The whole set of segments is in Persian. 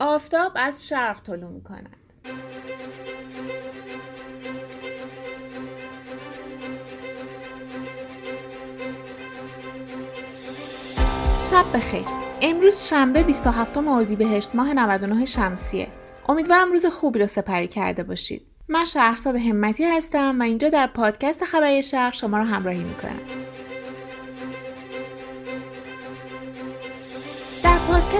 آفتاب از شرق طلوع می کند. شب بخیر. امروز شنبه 27 اردیبهشت ماه 99 شمسیه. امیدوارم روز خوبی رو سپری کرده باشید. من شهرزاد همتی هستم و اینجا در پادکست خبری شرق شما رو همراهی می‌کنم.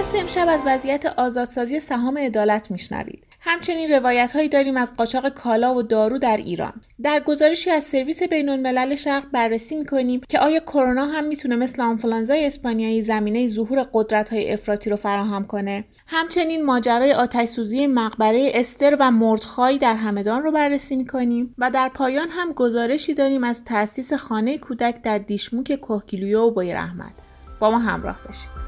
پادکست امشب از وضعیت آزادسازی سهام عدالت میشنوید. همچنین روایت هایی داریم از قاچاق کالا و دارو در ایران. در گزارشی از سرویس بین الملل شرق بررسی می‌کنیم که آیا کرونا هم می‌تونه مثل آنفولانزای اسپانیایی زمینه ظهور قدرت های افراطی رو فراهم کنه؟ همچنین ماجرای آتش سوزی مقبره استر و مردخای در همدان رو بررسی می‌کنیم و در پایان هم گزارشی داریم از تأسیس خانه کودک در دیشموک کوهگیلویه و بای رحمت. با ما همراه باشید.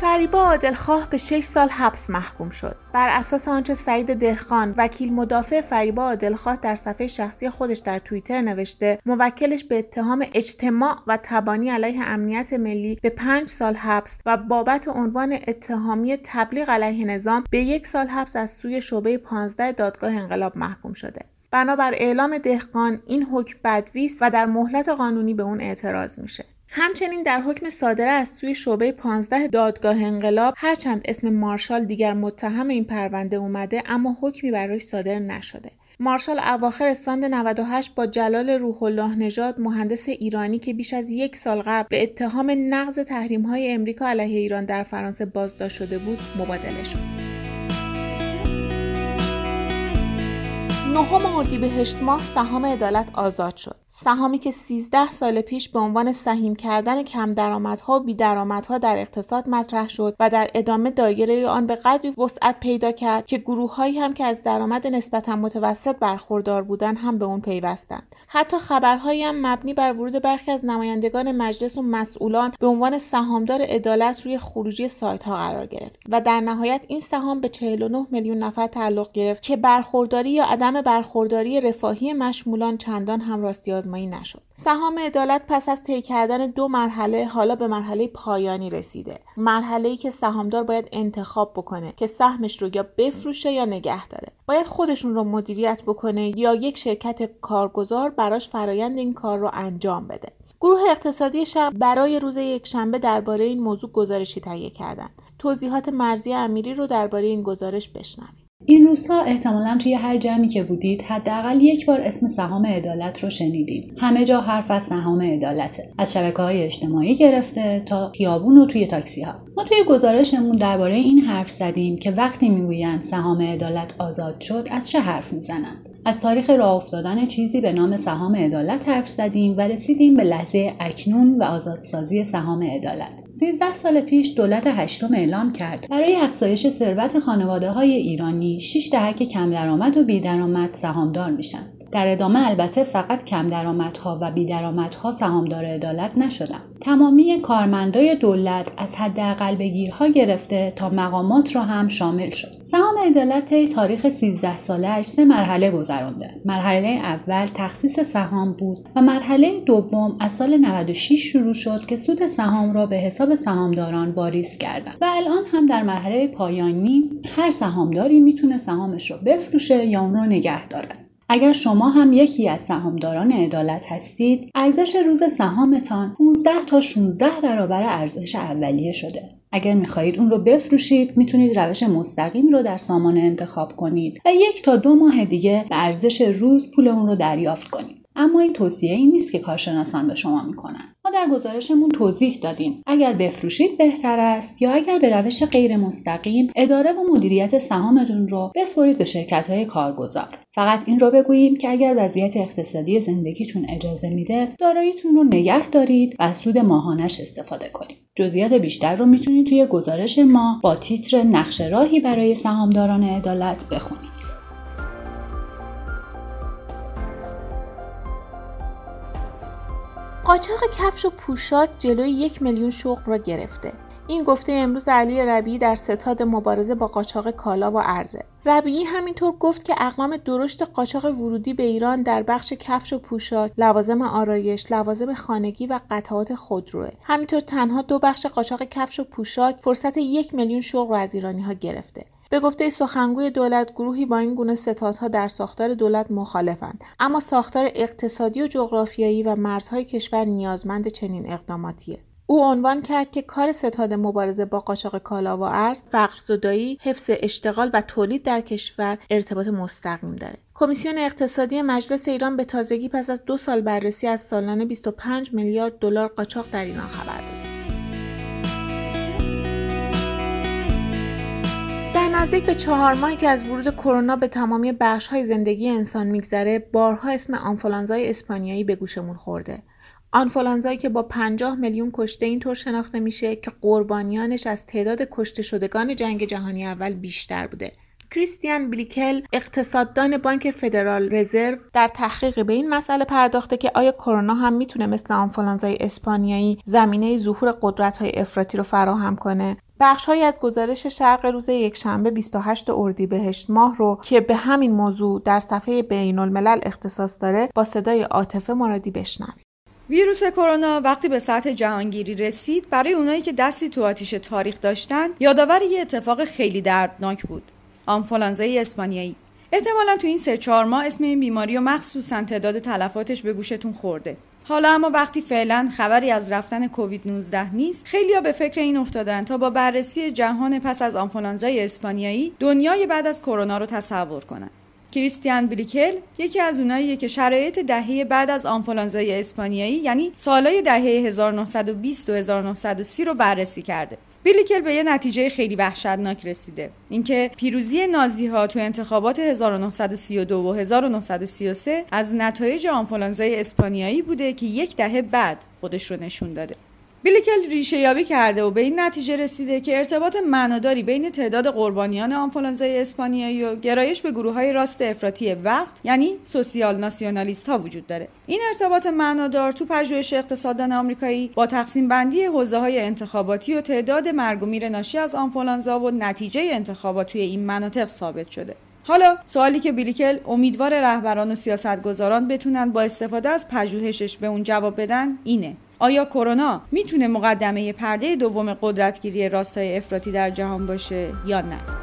فریبا عادلخواه به 6 سال حبس محکوم شد. بر اساس آنچه سعید دهخان وکیل مدافع فریبا عادلخواه در صفحه شخصی خودش در توییتر نوشته موکلش به اتهام اجتماع و تبانی علیه امنیت ملی به 5 سال حبس و بابت عنوان اتهامی تبلیغ علیه نظام به یک سال حبس از سوی شعبه 15 دادگاه انقلاب محکوم شده. بنابر اعلام دهقان این حکم بدویست و در مهلت قانونی به اون اعتراض میشه. همچنین در حکم صادره از سوی شعبه 15 دادگاه انقلاب هرچند اسم مارشال دیگر متهم این پرونده اومده اما حکمی برایش صادر نشده مارشال اواخر اسفند 98 با جلال روح الله نژاد مهندس ایرانی که بیش از یک سال قبل به اتهام نقض تحریم های امریکا علیه ایران در فرانسه بازداشت شده بود مبادله شد. نهم اردیبهشت ماه سهام عدالت آزاد شد. سهامی که 13 سال پیش به عنوان سهیم کردن کم درآمدها و بیدرآمدها در اقتصاد مطرح شد و در ادامه دایره آن به قدری وسعت پیدا کرد که گروههایی هم که از درآمد نسبتا متوسط برخوردار بودند هم به اون پیوستند. حتی خبرهایی هم مبنی بر ورود برخی از نمایندگان مجلس و مسئولان به عنوان سهامدار عدالت روی خروجی سایت ها قرار گرفت و در نهایت این سهام به 49 میلیون نفر تعلق گرفت که برخورداری یا عدم برخورداری رفاهی مشمولان چندان هم راستی آزمایی نشد. سهام عدالت پس از طی کردن دو مرحله حالا به مرحله پایانی رسیده. مرحله ای که سهامدار باید انتخاب بکنه که سهمش رو یا بفروشه یا نگه داره. باید خودشون رو مدیریت بکنه یا یک شرکت کارگزار براش فرایند این کار رو انجام بده. گروه اقتصادی شرق برای روز یکشنبه درباره این موضوع گزارشی تهیه کردند. توضیحات مرزی امیری رو درباره این گزارش بشنوید. این روزها احتمالا توی هر جمعی که بودید حداقل یک بار اسم سهام عدالت رو شنیدید. همه جا حرف از سهام عدالته. از شبکه های اجتماعی گرفته تا خیابون و توی تاکسی ها ما توی گزارشمون درباره این حرف زدیم که وقتی می‌گویند سهام عدالت آزاد شد از چه حرف می‌زنند؟ از تاریخ راه افتادن چیزی به نام سهام عدالت حرف زدیم و رسیدیم به لحظه اکنون و آزادسازی سهام عدالت. 13 سال پیش دولت هشتم اعلام کرد برای افزایش ثروت خانواده های ایرانی 6 دهک کم درآمد و بیدرآمد سهامدار میشن. در ادامه البته فقط کم درآمدها و بیدرآمدها سهامدار عدالت نشدند. تمامی کارمندای دولت از حداقل بگیرها گرفته تا مقامات را هم شامل شد. سهام عدالت تاریخ 13 سالهاش سه مرحله گذرانده. مرحله اول تخصیص سهام بود و مرحله دوم از سال 96 شروع شد که سود سهام را به حساب سهامداران واریز کردند و الان هم در مرحله پایانی هر سهامداری می‌تونه سهامش را بفروشه یا اون را نگه داره. اگر شما هم یکی از سهامداران عدالت هستید ارزش روز سهامتان 15 تا 16 برابر ارزش اولیه شده. اگر می‌خواهید اون رو بفروشید می‌تونید روش مستقیم رو در سامانه انتخاب کنید و یک تا دو ماه دیگه به ارزش روز پول اون رو دریافت کنید. اما این توصیه ای نیست که کارشناسان به شما می‌کنن. در گزارشمون توضیح دادیم. اگر بفروشید بهتر است یا اگر به روش غیر مستقیم اداره و مدیریت سهامتون رو بسپرید به شرکت های کارگزار. فقط این رو بگوییم که اگر وضعیت اقتصادی زندگیتون اجازه میده داراییتون رو نگه دارید و سود ماهانش استفاده کنید. جزئیات بیشتر رو می‌تونید توی گزارش ما با تیتر نقشه راهی برای سهامداران عدالت بخونید. قاچاق کفش و پوشاک جلوی یک میلیون شغل را گرفته. این گفته امروز علی ربیعی در ستاد مبارزه با قاچاق کالا و ارزه ربیعی همینطور گفت که اقلام درشت قاچاق ورودی به ایران در بخش کفش و پوشاک لوازم آرایش لوازم خانگی و قطعات خودروه. همینطور تنها دو بخش قاچاق کفش و پوشاک فرصت یک میلیون شغل را از ایرانی ها گرفته. به گفته سخنگوی دولت گروهی با این گونه ستادها در ساختار دولت مخالفند. اما ساختار اقتصادی و جغرافیایی و مرزهای کشور نیازمند چنین اقداماتیه. او عنوان کرد که کار ستاد مبارزه با قاچاق کالا و ارز فقر زدایی حفظ اشتغال و تولید در کشور ارتباط مستقیم داره. کمیسیون اقتصادی مجلس ایران به تازگی پس از دو سال بررسی از سالانه 25 میلیارد دلار قاچاق در ایران خبر داد. نزدیک به چهار ماهی که از ورود کرونا به تمامی بخش های زندگی انسان میگذره بارها اسم آنفولانزای اسپانیایی به گوشمون خورده. آنفولانزایی که با 50 میلیون کشته اینطور شناخته میشه که قربانیانش از تعداد کشته شدگان جنگ جهانی اول بیشتر بوده. کریستیان بلیکل اقتصاددان بانک فدرال رزرو در تحقیق به این مسئله پرداخته که آیا کرونا هم می‌تونه مثل آنفولانزای اسپانیایی زمینه ظهور قدرت‌های افراطی رو فراهم کنه؟ بخشهایی از گزارش شرق روز یکشنبه 28 اردیبهشت ماه رو که به همین موضوع در صفحه بین الملل اختصاص داره با صدای عاطفه مرادی بشنویم ویروس کرونا وقتی به سطح جهانگیری رسید برای اونایی که دستی تو آتیش تاریخ داشتن یادآور یه اتفاق خیلی دردناک بود. آنفولانزای اسپانیایی. احتمالا تو این سه چهار ماه اسم این بیماری و مخصوصا تعداد تلفاتش به گوشتون خورده. حالا اما وقتی فعلا خبری از رفتن کووید 19 نیست خیلیا به فکر این افتادن تا با بررسی جهان پس از آنفولانزای اسپانیایی دنیای بعد از کرونا رو تصور کنند کریستیان بلیکل یکی از اوناییه که شرایط دهه بعد از آنفولانزای اسپانیایی یعنی سالهای دهه 1920 و 1930 رو بررسی کرده. بیلیکل به یه نتیجه خیلی وحشتناک رسیده. اینکه پیروزی نازی ها تو انتخابات 1932 و 1933 از نتایج آنفولانزای اسپانیایی بوده که یک دهه بعد خودش رو نشون داده. بیلیکل ریشه یابی کرده و به این نتیجه رسیده که ارتباط معناداری بین تعداد قربانیان آنفولانزای اسپانیایی و گرایش به گروه های راست افراطی وقت یعنی سوسیال ناسیونالیست ها وجود داره. این ارتباط معنادار تو پژوهش اقتصاددان آمریکایی با تقسیم بندی حوزه های انتخاباتی و تعداد مرگ و میر ناشی از آنفولانزا و نتیجه انتخابات توی این مناطق ثابت شده. حالا سوالی که بیلیکل امیدوار رهبران و سیاستگزاران بتونن با استفاده از پژوهشش به اون جواب بدن اینه آیا کرونا می‌تونه مقدمه پرده دوم قدرتگیری راستای افراطی در جهان باشه یا نه؟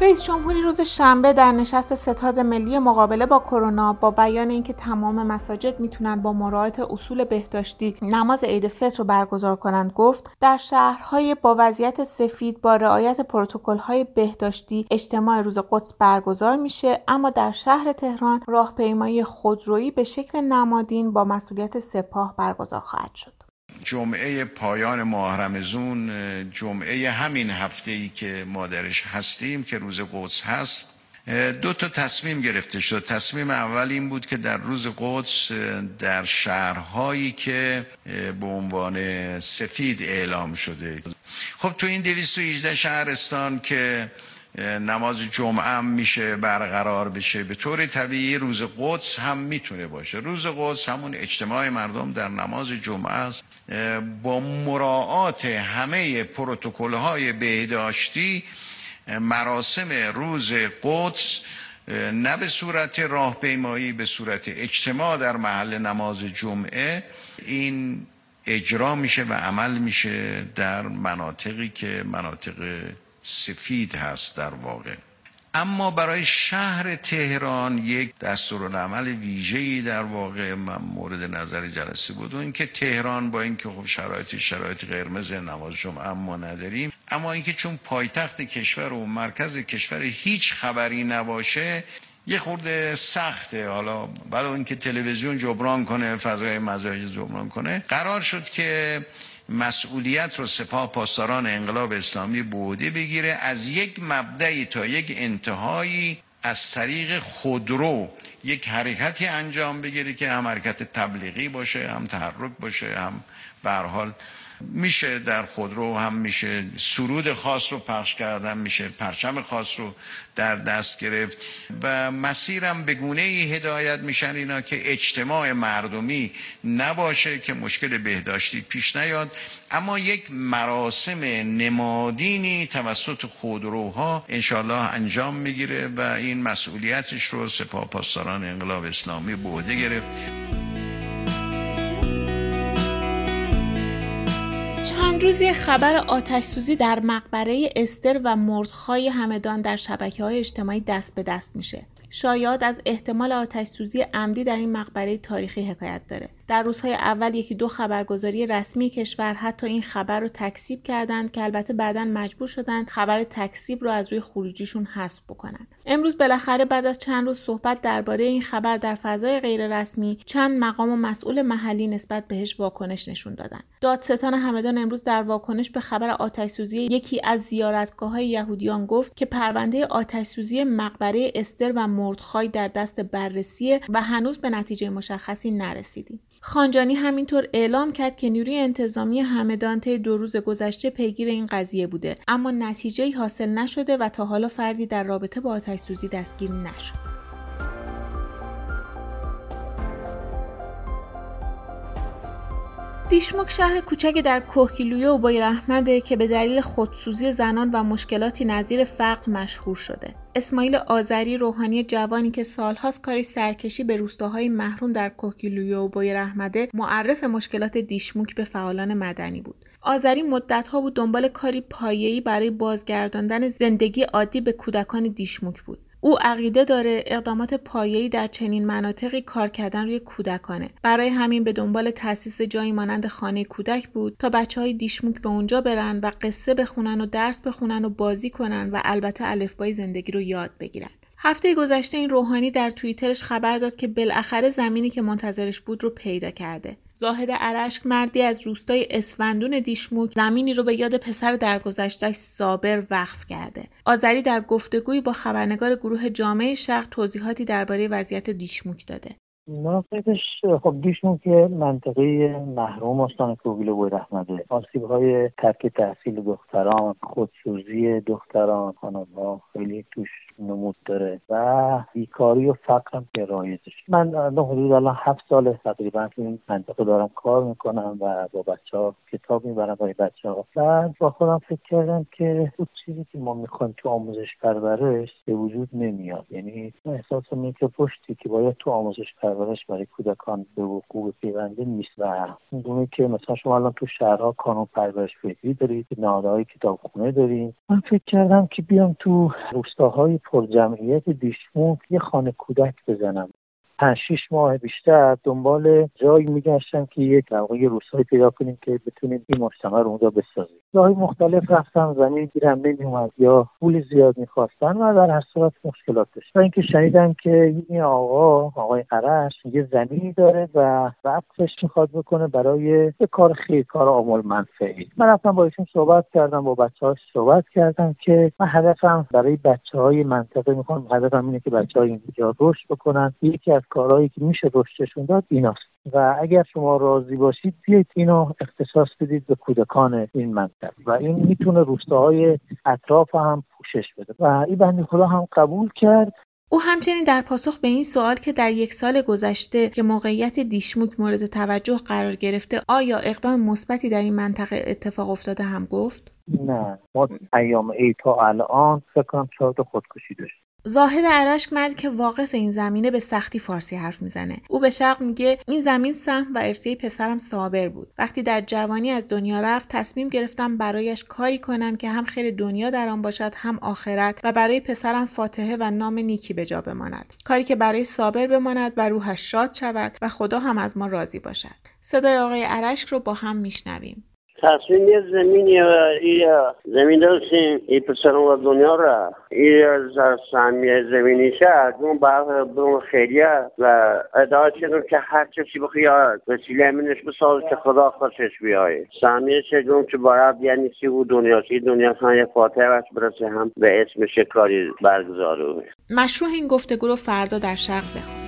رئیس جمهوری روز شنبه در نشست ستاد ملی مقابله با کرونا با بیان اینکه تمام مساجد می‌تونن با مراعات اصول بهداشتی نماز عید فطر رو برگزار کنند گفت در شهرهای با وضعیت سفید با رعایت پروتکل‌های بهداشتی اجتماع روز قدس برگزار میشه اما در شهر تهران راهپیمایی خودرویی به شکل نمادین با مسئولیت سپاه برگزار خواهد شد. جمعه پایان ماه رمزون جمعه همین هفته ای که ما درش هستیم که روز قدس هست. دو تا تصمیم گرفته شد. تصمیم اول این بود که در روز قدس در شهرهایی که به عنوان سفید اعلام شده. خب تو این 218 شهرستان که نماز جمعه میشه برقرار بشه به طور طبیعی روز قدس هم می‌تونه باشه. روز قدس همون اجتماع مردم در نماز جمعه است. با مراعات همه پروتکل های بهداشتی مراسم روز قدس نه به صورت راهپیمایی به صورت اجتماع در محل نماز جمعه. این اجرا میشه و عمل میشه در مناطقی که مناطق سفید هست در واقع. اما برای شهر تهران یک دستورالعمل ویژه‌ای در واقع مورد نظر جلسه بود. و اینکه تهران با اینکه خب شرایط شرایط قرمز نماز جمعه ما نداریم اما اینکه چون پایتخت کشور و مرکز کشور هیچ خبری نباشه یه خورده سخته. حالا بعد اینکه تلویزیون جبران کنه فضای مزاج جبران کنه قرار شد که مسئولیت رو سپاه پاسداران انقلاب اسلامی بوده بگیره از یک مبدعی تا یک انتهایی از طریق خودرو یک حرکتی انجام بگیره که هم حرکت تبلیغی باشه هم تحرک باشه هم به حال میشه در خودرو هم میشه سرود خاص رو پخش کردن میشه پرچم خاص رو در دست گرفت و مسیرم به گونه ای هدایت میشن اینا که اجتماع مردمی نباشه که مشکل بهداشتی پیش نیاد. اما یک مراسم نمادینی توسط خودروها انشالله انجام می‌گیره و این مسئولیتش رو سپاه پاسداران انقلاب اسلامی به عهده گرفت. چند روزی خبر آتش سوزی در مقبره استر و مردخای همدان در شبکه های اجتماعی دست به دست میشه. شایاد از احتمال آتش سوزی عمدی در این مقبره تاریخی حکایت داره. در روزهای اول یکی دو خبرگزاری رسمی کشور حتی این خبر رو تکسیب کردند که البته بعدا مجبور شدن خبر تکسیب رو از روی خروجیشون حذف بکنن امروز بالاخره بعد از چند روز صحبت درباره این خبر در فضای غیر رسمی چند مقام و مسئول محلی نسبت بهش واکنش نشون دادن دادستان همدان امروز در واکنش به خبر آتش سوزی یکی از زیارتگاه های یهودیان گفت که پرونده آتش سوزی مقبره استر و مردخای در دست بررسی و هنوز به نتیجه مشخصی نرسیدیم خانجانی همینطور اعلام کرد که نیروی انتظامی همدان طی دو روز گذشته پیگیر این قضیه بوده اما نتیجه حاصل نشده و تا حالا فردی در رابطه با آتش سوزی دستگیر نشد. دیشموک شهر کوچکی در کوهگیلویه و بایر احمده که به دلیل خودسوزی زنان و مشکلاتی نظیر فقر مشهور شده. اسماعیل آذری روحانی جوانی که سالهاست کاری سرکشی به روستاهای محروم در کوهگیلویه و بایر احمده معرف مشکلات دیشموک به فعالان مدنی بود. آذری مدتها بود دنبال کاری پایه‌ای برای بازگرداندن زندگی عادی به کودکان دیشموک بود. او عقیده داره اقدامات پایه‌ای در چنین مناطقی کار کردن روی کودکانه. برای همین به دنبال تأسیس جایی مانند خانه کودک بود تا بچه های دیشموک به اونجا برن و قصه بخونن و درس بخونن و بازی کنن و البته الفبای زندگی رو یاد بگیرن. هفته گذشته این روحانی در توییترش خبر داد که بالاخره زمینی که منتظرش بود رو پیدا کرده. زاهد عرشک مردی از روستای اسفندون دیشموک زمینی رو به یاد پسر درگذشتش صابر وقف کرده. آذری در گفتگویی با خبرنگار گروه جامعه شرق توضیحاتی درباره وضعیت دیشموک داده. ناقصش خب دیشمون که منطقه محروم استان کوگیل و رحمده. آسیب های ترک تحصیل دختران خودسوزی دختران خانمها خیلی توش نمود داره و بیکاری و فقر هم که رایزش من نه حدود الان هفت سال تقریبا تو این منطقه دارم کار می‌کنم و با بچه ها کتاب می‌برم برای بچه ها و با خودم فکر کردم که اون چیزی که ما می‌خوایم تو آموزش پرورش به وجود نمیاد. یعنی احساس که پشتی که باید تو آموزش پرورش برای کودکان به وقوع پیونده نیست و اون که مثلا شما الان تو شهرها کانون پرورش فکری دارید نهادهای کتابخونه داریم من فکر کردم که بیام تو روستاهای پر جمعیت یه خانه کودک بزنم. پنج شیش ماه بیشتر دنبال جایی میگشتم که یک واقعی روستایی پیدا کنیم که بتونیم این مجتمع رو اونجا بسازیم. جای مختلف رفتم زمین گیرم نمیومد یا پول زیاد می‌خواستن و در هر صورت مشکلات داشت. و اینکه شنیدم که این آقا آقای قرش یه زمینی داره و وقتش می‌خواد بکنه برای یه کار خیر کار عمل منفعی من رفتم با ایشون صحبت کردم با بچه هاش صحبت کردم که من هدفم برای بچه های منطقه می‌خوام هدفم اینه که بچه های اینجا رشد بکنن. یکی از کارهایی که میشه رشدشون داد ایناست. و اگر شما راضی باشید بیایید اینو اختصاص بدید به کودکان این منطقه و این می‌تونه روستاهای اطراف هم پوشش بده. و این بندی خدا هم قبول کرد. او همچنین در پاسخ به این سوال که در یک سال گذشته که موقعیت دیشموک مورد توجه قرار گرفته آیا اقدام مثبتی در این منطقه اتفاق افتاده هم گفت؟ نه. ما ایام ای تا الان فکر کنم چهار خودکشی داشت زاهد عرشک مرد که واقف این زمینه به سختی فارسی حرف می‌زنه. او به شرق میگه این زمین سهم و ارسیه پسرم صابر بود. وقتی در جوانی از دنیا رفت تصمیم گرفتم برایش کاری کنم که هم خیر دنیا در آن باشد هم آخرت و برای پسرم فاتحه و نام نیکی به جا بماند. کاری که برای صابر بماند و روحش شاد شود و خدا هم از ما راضی باشد. صدای آقای عرشک رو با هم میشنویم. تصمیم یه زمینی زمین داشتیم. این پسرم و دنیا را. این سهمیه زمینی شد. اون بعد برون خیریه و ادعا کردم که هر کسی بخواد وسیله امینش بساز که خدا خوشش بیایه سهمیه چه که باید یعنی سی و دنیا. سی دنیا هم یه فاتحه برسه هم به اسمش کاری برگزار مشروع این گفتگو رو فردا در شرق بخون.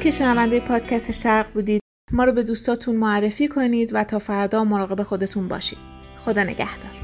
که شنونده پادکست شرق بودید ما رو به دوستاتون معرفی کنید و تا فردا مراقب خودتون باشید. خدا نگهدار.